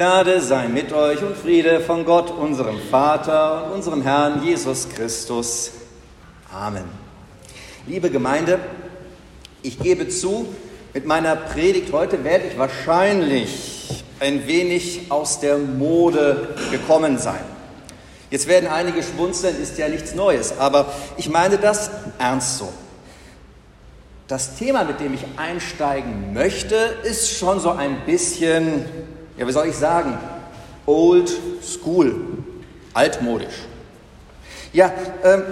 Gnade sei mit euch und Friede von Gott, unserem Vater und unserem Herrn Jesus Christus. Amen. Liebe Gemeinde, ich gebe zu, mit meiner Predigt heute werde ich wahrscheinlich ein wenig aus der Mode gekommen sein. Jetzt werden einige schmunzeln, ist ja nichts Neues, aber ich meine das ernst so. Das Thema, mit dem ich einsteigen möchte, ist schon so ein bisschen, ja, wie soll ich sagen, old school, altmodisch. Ja, ähm,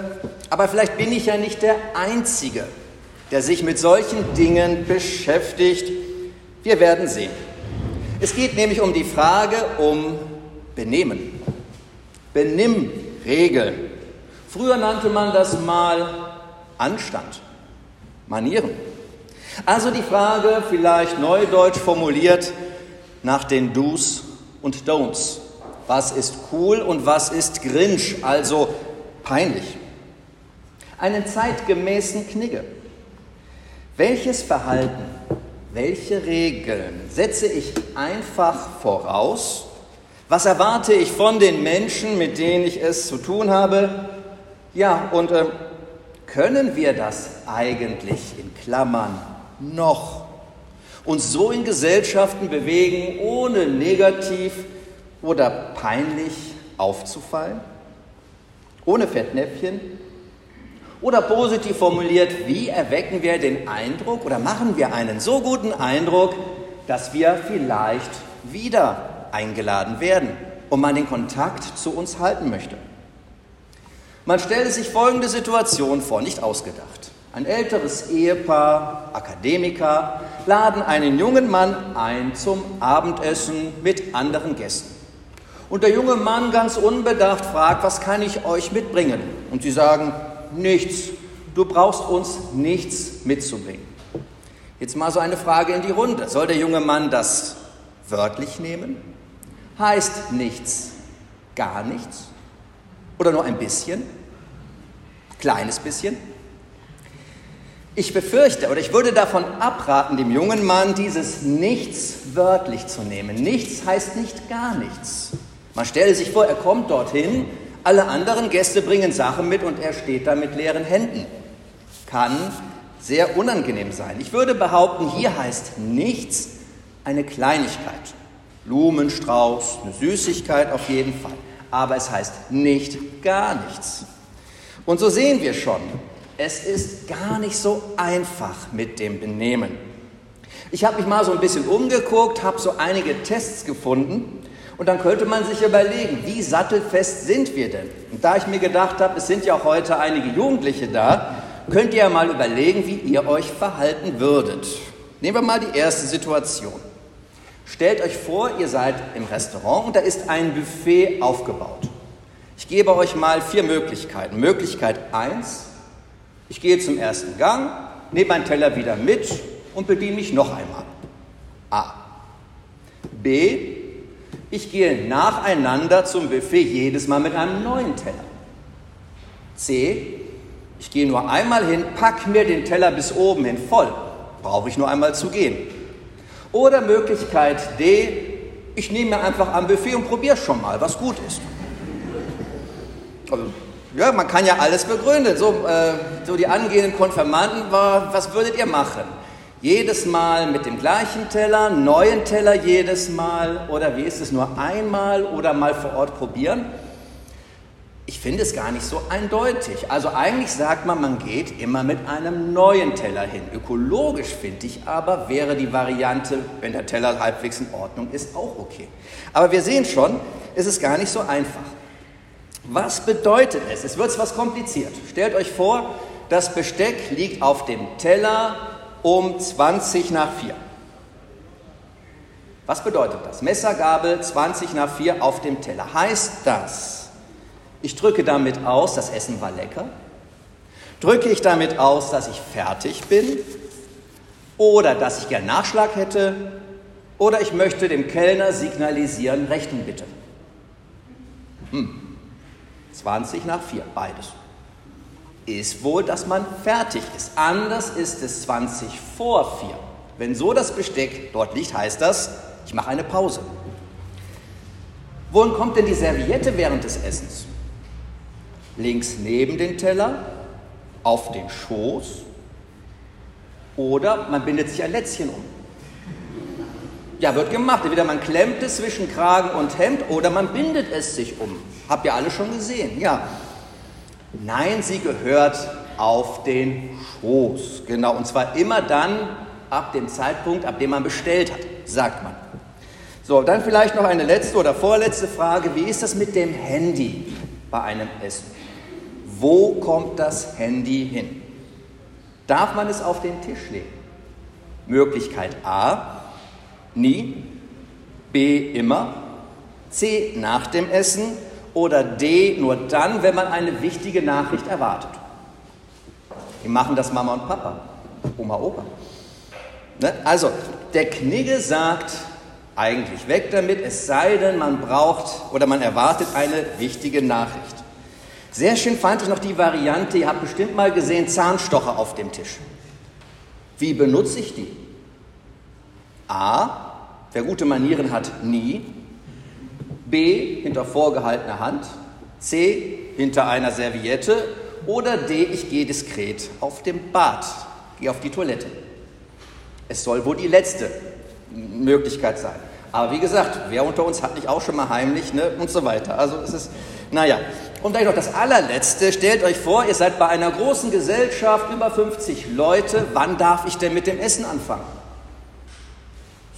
aber vielleicht bin ich ja nicht der Einzige, der sich mit solchen Dingen beschäftigt. Wir werden sehen. Es geht nämlich um die Frage um Benehmen. Benimmregeln. Früher nannte man das mal Anstand. Manieren. Also die Frage, vielleicht neudeutsch formuliert, nach den Do's und Don'ts. Was ist cool und was ist Grinch, also peinlich? Einen zeitgemäßen Knigge. Welches Verhalten, welche Regeln setze ich einfach voraus? Was erwarte ich von den Menschen, mit denen ich es zu tun habe? Ja, und äh, können wir das eigentlich in Klammern noch uns so in Gesellschaften bewegen, ohne negativ oder peinlich aufzufallen? Ohne Fettnäpfchen? Oder positiv formuliert, wie erwecken wir den Eindruck oder machen wir einen so guten Eindruck, dass wir vielleicht wieder eingeladen werden und man den Kontakt zu uns halten möchte? Man stelle sich folgende Situation vor, nicht ausgedacht. Ein älteres Ehepaar, Akademiker, laden einen jungen Mann ein zum Abendessen mit anderen Gästen. Und der junge Mann ganz unbedacht fragt, was kann ich euch mitbringen? Und sie sagen, nichts, du brauchst uns nichts mitzubringen. Jetzt mal so eine Frage in die Runde. Soll der junge Mann das wörtlich nehmen? Heißt nichts, gar nichts? Oder nur ein bisschen? Kleines bisschen. Ich befürchte oder ich würde davon abraten, dem jungen Mann dieses Nichts wörtlich zu nehmen. Nichts heißt nicht gar nichts. Man stelle sich vor, er kommt dorthin, alle anderen Gäste bringen Sachen mit und er steht da mit leeren Händen. Kann sehr unangenehm sein. Ich würde behaupten, hier heißt nichts eine Kleinigkeit. Blumenstrauß, eine Süßigkeit auf jeden Fall. Aber es heißt nicht gar nichts. Und so sehen wir schon, es ist gar nicht so einfach mit dem Benehmen. Ich habe mich mal so ein bisschen umgeguckt, habe so einige Tests gefunden und dann könnte man sich überlegen, wie sattelfest sind wir denn? Und da ich mir gedacht habe, es sind ja auch heute einige Jugendliche da, könnt ihr ja mal überlegen, wie ihr euch verhalten würdet. Nehmen wir mal die erste Situation. Stellt euch vor, ihr seid im Restaurant und da ist ein Buffet aufgebaut. Ich gebe euch mal vier Möglichkeiten. Möglichkeit 1, ich gehe zum ersten Gang, nehme meinen Teller wieder mit und bediene mich noch einmal. A. B. Ich gehe nacheinander zum Buffet jedes Mal mit einem neuen Teller. C. Ich gehe nur einmal hin, packe mir den Teller bis oben hin voll. Brauche ich nur einmal zu gehen. Oder Möglichkeit D. Ich nehme mir einfach am Buffet und probiere schon mal, was gut ist. Also, ja, man kann ja alles begründen. So, äh, so die angehenden Konfirmanden war, was würdet ihr machen? Jedes Mal mit dem gleichen Teller, neuen Teller jedes Mal oder wie ist es nur einmal oder mal vor Ort probieren? Ich finde es gar nicht so eindeutig. Also eigentlich sagt man, man geht immer mit einem neuen Teller hin. Ökologisch finde ich aber, wäre die Variante, wenn der Teller halbwegs in Ordnung ist, auch okay. Aber wir sehen schon, es ist gar nicht so einfach. Was bedeutet es? Es wird etwas kompliziert. Stellt euch vor, das Besteck liegt auf dem Teller um 20 nach 4. Was bedeutet das? Messergabel 20 nach 4 auf dem Teller. Heißt das, ich drücke damit aus, das Essen war lecker? Drücke ich damit aus, dass ich fertig bin? Oder dass ich gern Nachschlag hätte? Oder ich möchte dem Kellner signalisieren, Rechnung bitte? Hm. 20 nach 4, beides. Ist wohl, dass man fertig ist. Anders ist es 20 vor 4. Wenn so das Besteck dort liegt, heißt das, ich mache eine Pause. Wohin kommt denn die Serviette während des Essens? Links neben den Teller, auf den Schoß oder man bindet sich ein Lätzchen um. Ja, wird gemacht. Entweder man klemmt es zwischen Kragen und Hemd oder man bindet es sich um. Habt ihr alle schon gesehen? Ja. Nein, sie gehört auf den Schoß. Genau, und zwar immer dann ab dem Zeitpunkt, ab dem man bestellt hat, sagt man. So, dann vielleicht noch eine letzte oder vorletzte Frage. Wie ist das mit dem Handy bei einem Essen? Wo kommt das Handy hin? Darf man es auf den Tisch legen? Möglichkeit A, nie. B, immer. C, nach dem Essen. Oder D, nur dann, wenn man eine wichtige Nachricht erwartet. Wie machen das Mama und Papa? Oma, Opa. Ne? Also, der Knigge sagt, eigentlich weg damit, es sei denn, man braucht oder man erwartet eine wichtige Nachricht. Sehr schön fand ich noch die Variante, ihr habt bestimmt mal gesehen, Zahnstocher auf dem Tisch. Wie benutze ich die? A, wer gute Manieren hat, nie. B, hinter vorgehaltener Hand. C, hinter einer Serviette. Oder D, ich gehe diskret auf dem Bad, gehe auf die Toilette. Es soll wohl die letzte Möglichkeit sein. Aber wie gesagt, wer unter uns hat nicht auch schon mal heimlich ne? und so weiter. Also es ist, naja. Und dann noch das allerletzte. Stellt euch vor, ihr seid bei einer großen Gesellschaft, über 50 Leute. Wann darf ich denn mit dem Essen anfangen?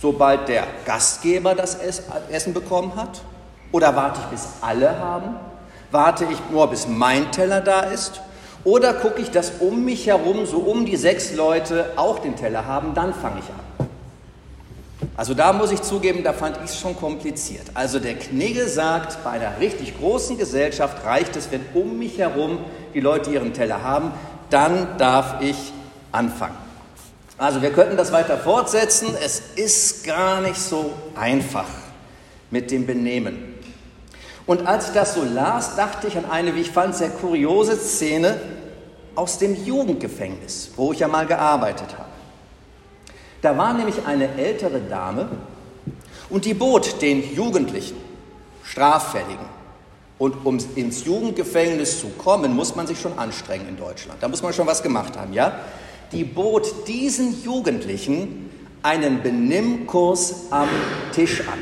Sobald der Gastgeber das Essen bekommen hat? Oder warte ich, bis alle haben? Warte ich nur, bis mein Teller da ist? Oder gucke ich, dass um mich herum, so um die sechs Leute auch den Teller haben, dann fange ich an. Also da muss ich zugeben, da fand ich es schon kompliziert. Also der Knigge sagt, bei einer richtig großen Gesellschaft reicht es, wenn um mich herum die Leute ihren Teller haben, dann darf ich anfangen. Also wir könnten das weiter fortsetzen. Es ist gar nicht so einfach mit dem Benehmen. Und als ich das so las, dachte ich an eine, wie ich fand, sehr kuriose Szene aus dem Jugendgefängnis, wo ich ja mal gearbeitet habe. Da war nämlich eine ältere Dame und die bot den Jugendlichen, Straffälligen, und um ins Jugendgefängnis zu kommen, muss man sich schon anstrengen in Deutschland. Da muss man schon was gemacht haben, ja? Die bot diesen Jugendlichen einen Benimmkurs am Tisch an.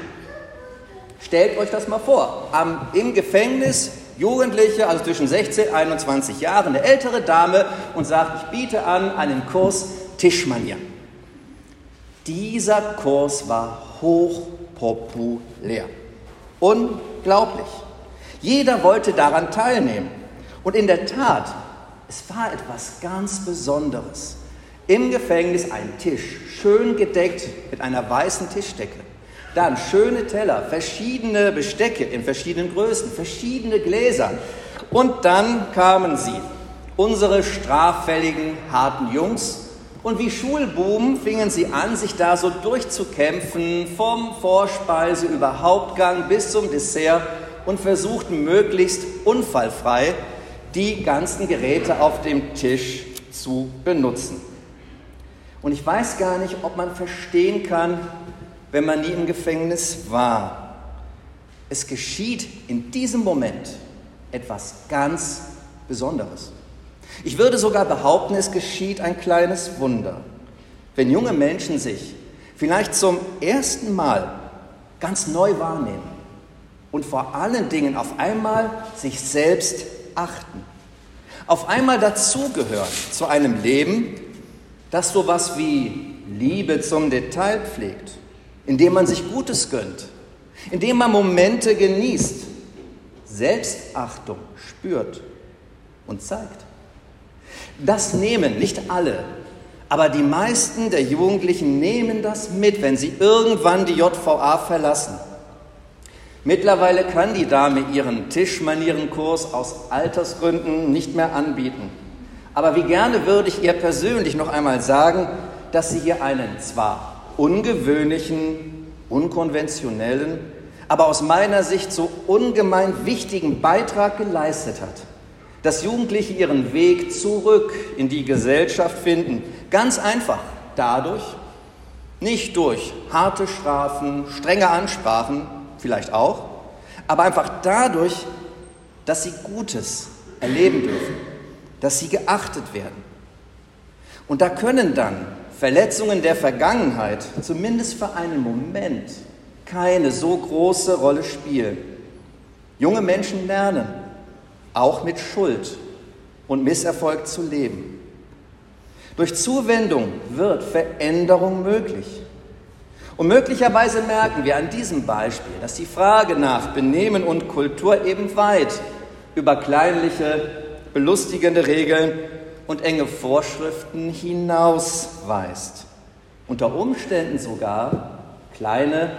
Stellt euch das mal vor. Am, Im Gefängnis Jugendliche, also zwischen 16 und 21 Jahren, eine ältere Dame und sagt, ich biete an einen Kurs Tischmanieren. Dieser Kurs war hochpopulär. Unglaublich. Jeder wollte daran teilnehmen. Und in der Tat, es war etwas ganz Besonderes. Im Gefängnis ein Tisch, schön gedeckt mit einer weißen Tischdecke. Dann schöne Teller, verschiedene Bestecke in verschiedenen Größen, verschiedene Gläser. Und dann kamen sie, unsere straffälligen, harten Jungs, und wie Schulbuben fingen sie an, sich da so durchzukämpfen, vom Vorspeise über Hauptgang bis zum Dessert und versuchten möglichst unfallfrei die ganzen Geräte auf dem Tisch zu benutzen. Und ich weiß gar nicht, ob man verstehen kann, wenn man nie im Gefängnis war. Es geschieht in diesem Moment etwas ganz Besonderes. Ich würde sogar behaupten, es geschieht ein kleines Wunder, wenn junge Menschen sich vielleicht zum ersten Mal ganz neu wahrnehmen und vor allen Dingen auf einmal sich selbst achten, auf einmal dazugehören zu einem Leben, das sowas wie Liebe zum Detail pflegt, indem man sich Gutes gönnt, indem man Momente genießt, Selbstachtung spürt und zeigt. Das nehmen nicht alle, aber die meisten der Jugendlichen nehmen das mit, wenn sie irgendwann die JVA verlassen. Mittlerweile kann die Dame ihren Tischmanierenkurs aus Altersgründen nicht mehr anbieten. Aber wie gerne würde ich ihr persönlich noch einmal sagen, dass sie hier einen zwar ungewöhnlichen, unkonventionellen, aber aus meiner Sicht so ungemein wichtigen Beitrag geleistet hat dass Jugendliche ihren Weg zurück in die Gesellschaft finden. Ganz einfach dadurch, nicht durch harte Strafen, strenge Ansprachen, vielleicht auch, aber einfach dadurch, dass sie Gutes erleben dürfen, dass sie geachtet werden. Und da können dann Verletzungen der Vergangenheit zumindest für einen Moment keine so große Rolle spielen. Junge Menschen lernen, auch mit Schuld und Misserfolg zu leben. Durch Zuwendung wird Veränderung möglich. Und möglicherweise merken wir an diesem Beispiel, dass die Frage nach Benehmen und Kultur eben weit über kleinliche, belustigende Regeln und enge Vorschriften hinausweist. Unter Umständen sogar kleine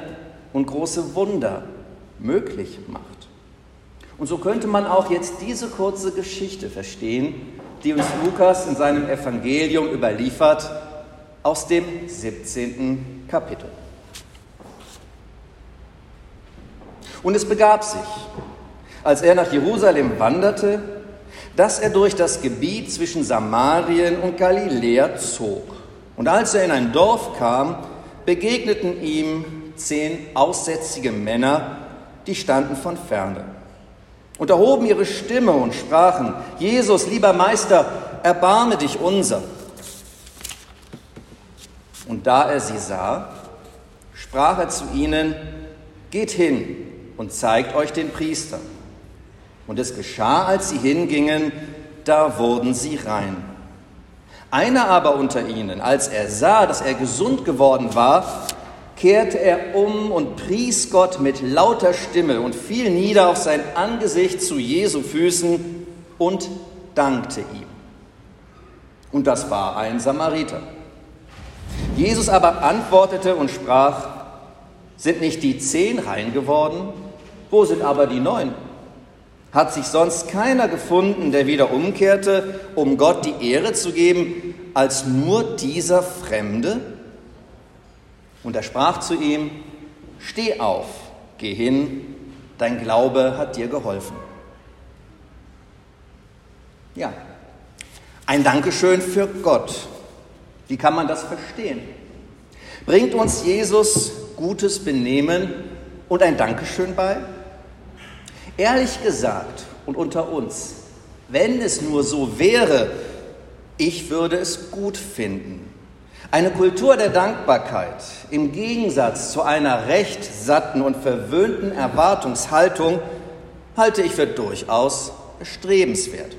und große Wunder möglich macht. Und so könnte man auch jetzt diese kurze Geschichte verstehen, die uns Lukas in seinem Evangelium überliefert aus dem 17. Kapitel. Und es begab sich, als er nach Jerusalem wanderte, dass er durch das Gebiet zwischen Samarien und Galiläa zog. Und als er in ein Dorf kam, begegneten ihm zehn aussätzige Männer, die standen von ferne und erhoben ihre Stimme und sprachen, Jesus, lieber Meister, erbarme dich unser. Und da er sie sah, sprach er zu ihnen, geht hin und zeigt euch den Priester. Und es geschah, als sie hingingen, da wurden sie rein. Einer aber unter ihnen, als er sah, dass er gesund geworden war, kehrte er um und pries Gott mit lauter Stimme und fiel nieder auf sein Angesicht zu Jesu Füßen und dankte ihm. Und das war ein Samariter. Jesus aber antwortete und sprach, sind nicht die zehn rein geworden? Wo sind aber die neun? Hat sich sonst keiner gefunden, der wieder umkehrte, um Gott die Ehre zu geben, als nur dieser Fremde? Und er sprach zu ihm, Steh auf, geh hin, dein Glaube hat dir geholfen. Ja, ein Dankeschön für Gott. Wie kann man das verstehen? Bringt uns Jesus gutes Benehmen und ein Dankeschön bei? Ehrlich gesagt und unter uns, wenn es nur so wäre, ich würde es gut finden. Eine Kultur der Dankbarkeit im Gegensatz zu einer recht satten und verwöhnten Erwartungshaltung halte ich für durchaus erstrebenswert.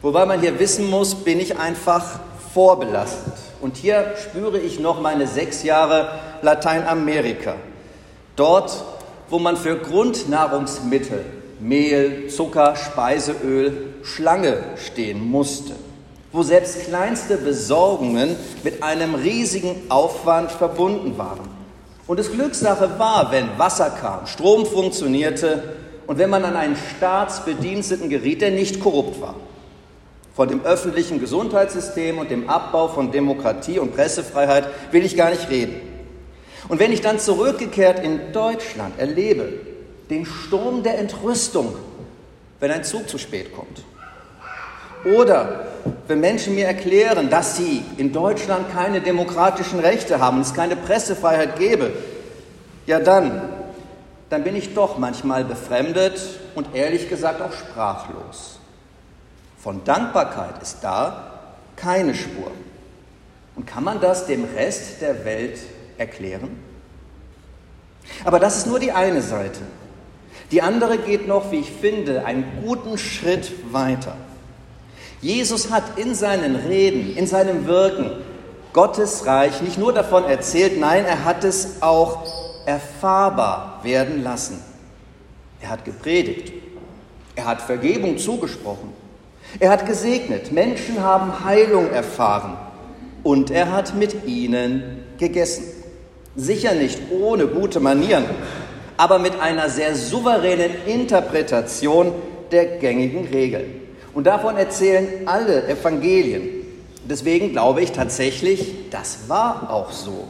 Wobei man hier wissen muss, bin ich einfach vorbelastet. Und hier spüre ich noch meine sechs Jahre Lateinamerika. Dort, wo man für Grundnahrungsmittel, Mehl, Zucker, Speiseöl, Schlange stehen musste. Wo selbst kleinste Besorgungen mit einem riesigen Aufwand verbunden waren. Und es Glückssache war, wenn Wasser kam, Strom funktionierte und wenn man an einen Staatsbediensteten geriet, der nicht korrupt war. Von dem öffentlichen Gesundheitssystem und dem Abbau von Demokratie und Pressefreiheit will ich gar nicht reden. Und wenn ich dann zurückgekehrt in Deutschland erlebe, den Sturm der Entrüstung, wenn ein Zug zu spät kommt, oder wenn Menschen mir erklären, dass sie in Deutschland keine demokratischen Rechte haben, es keine Pressefreiheit gäbe, ja dann, dann bin ich doch manchmal befremdet und ehrlich gesagt auch sprachlos. Von Dankbarkeit ist da keine Spur. Und kann man das dem Rest der Welt erklären? Aber das ist nur die eine Seite. Die andere geht noch, wie ich finde, einen guten Schritt weiter. Jesus hat in seinen Reden, in seinem Wirken Gottes Reich nicht nur davon erzählt, nein, er hat es auch erfahrbar werden lassen. Er hat gepredigt, er hat Vergebung zugesprochen, er hat gesegnet, Menschen haben Heilung erfahren und er hat mit ihnen gegessen. Sicher nicht ohne gute Manieren, aber mit einer sehr souveränen Interpretation der gängigen Regeln. Und davon erzählen alle Evangelien. Deswegen glaube ich tatsächlich, das war auch so.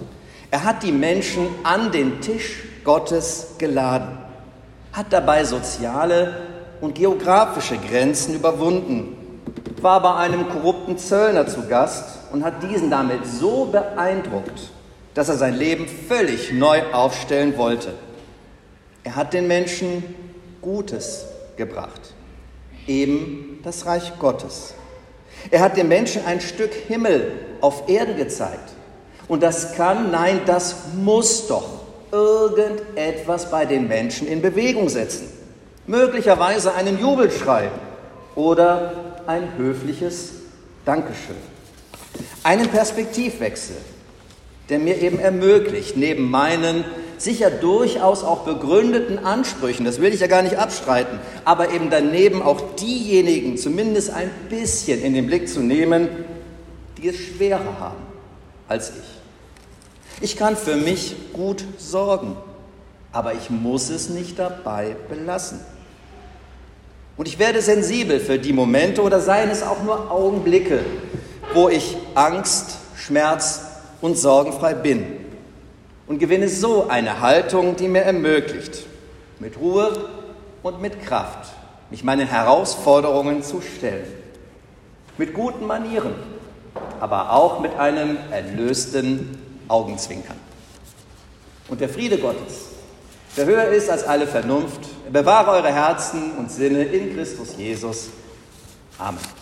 Er hat die Menschen an den Tisch Gottes geladen, hat dabei soziale und geografische Grenzen überwunden, war bei einem korrupten Zöllner zu Gast und hat diesen damit so beeindruckt, dass er sein Leben völlig neu aufstellen wollte. Er hat den Menschen Gutes gebracht, eben das Reich Gottes. Er hat dem Menschen ein Stück Himmel auf Erden gezeigt. Und das kann, nein, das muss doch irgendetwas bei den Menschen in Bewegung setzen. Möglicherweise einen Jubelschrei oder ein höfliches Dankeschön. Einen Perspektivwechsel, der mir eben ermöglicht, neben meinen sicher durchaus auch begründeten Ansprüchen, das will ich ja gar nicht abstreiten, aber eben daneben auch diejenigen zumindest ein bisschen in den Blick zu nehmen, die es schwerer haben als ich. Ich kann für mich gut sorgen, aber ich muss es nicht dabei belassen. Und ich werde sensibel für die Momente oder seien es auch nur Augenblicke, wo ich Angst, Schmerz und sorgenfrei bin und gewinne so eine Haltung, die mir ermöglicht, mit Ruhe und mit Kraft mich meinen Herausforderungen zu stellen. Mit guten Manieren, aber auch mit einem erlösten Augenzwinkern. Und der Friede Gottes, der höher ist als alle Vernunft, bewahre eure Herzen und Sinne in Christus Jesus. Amen.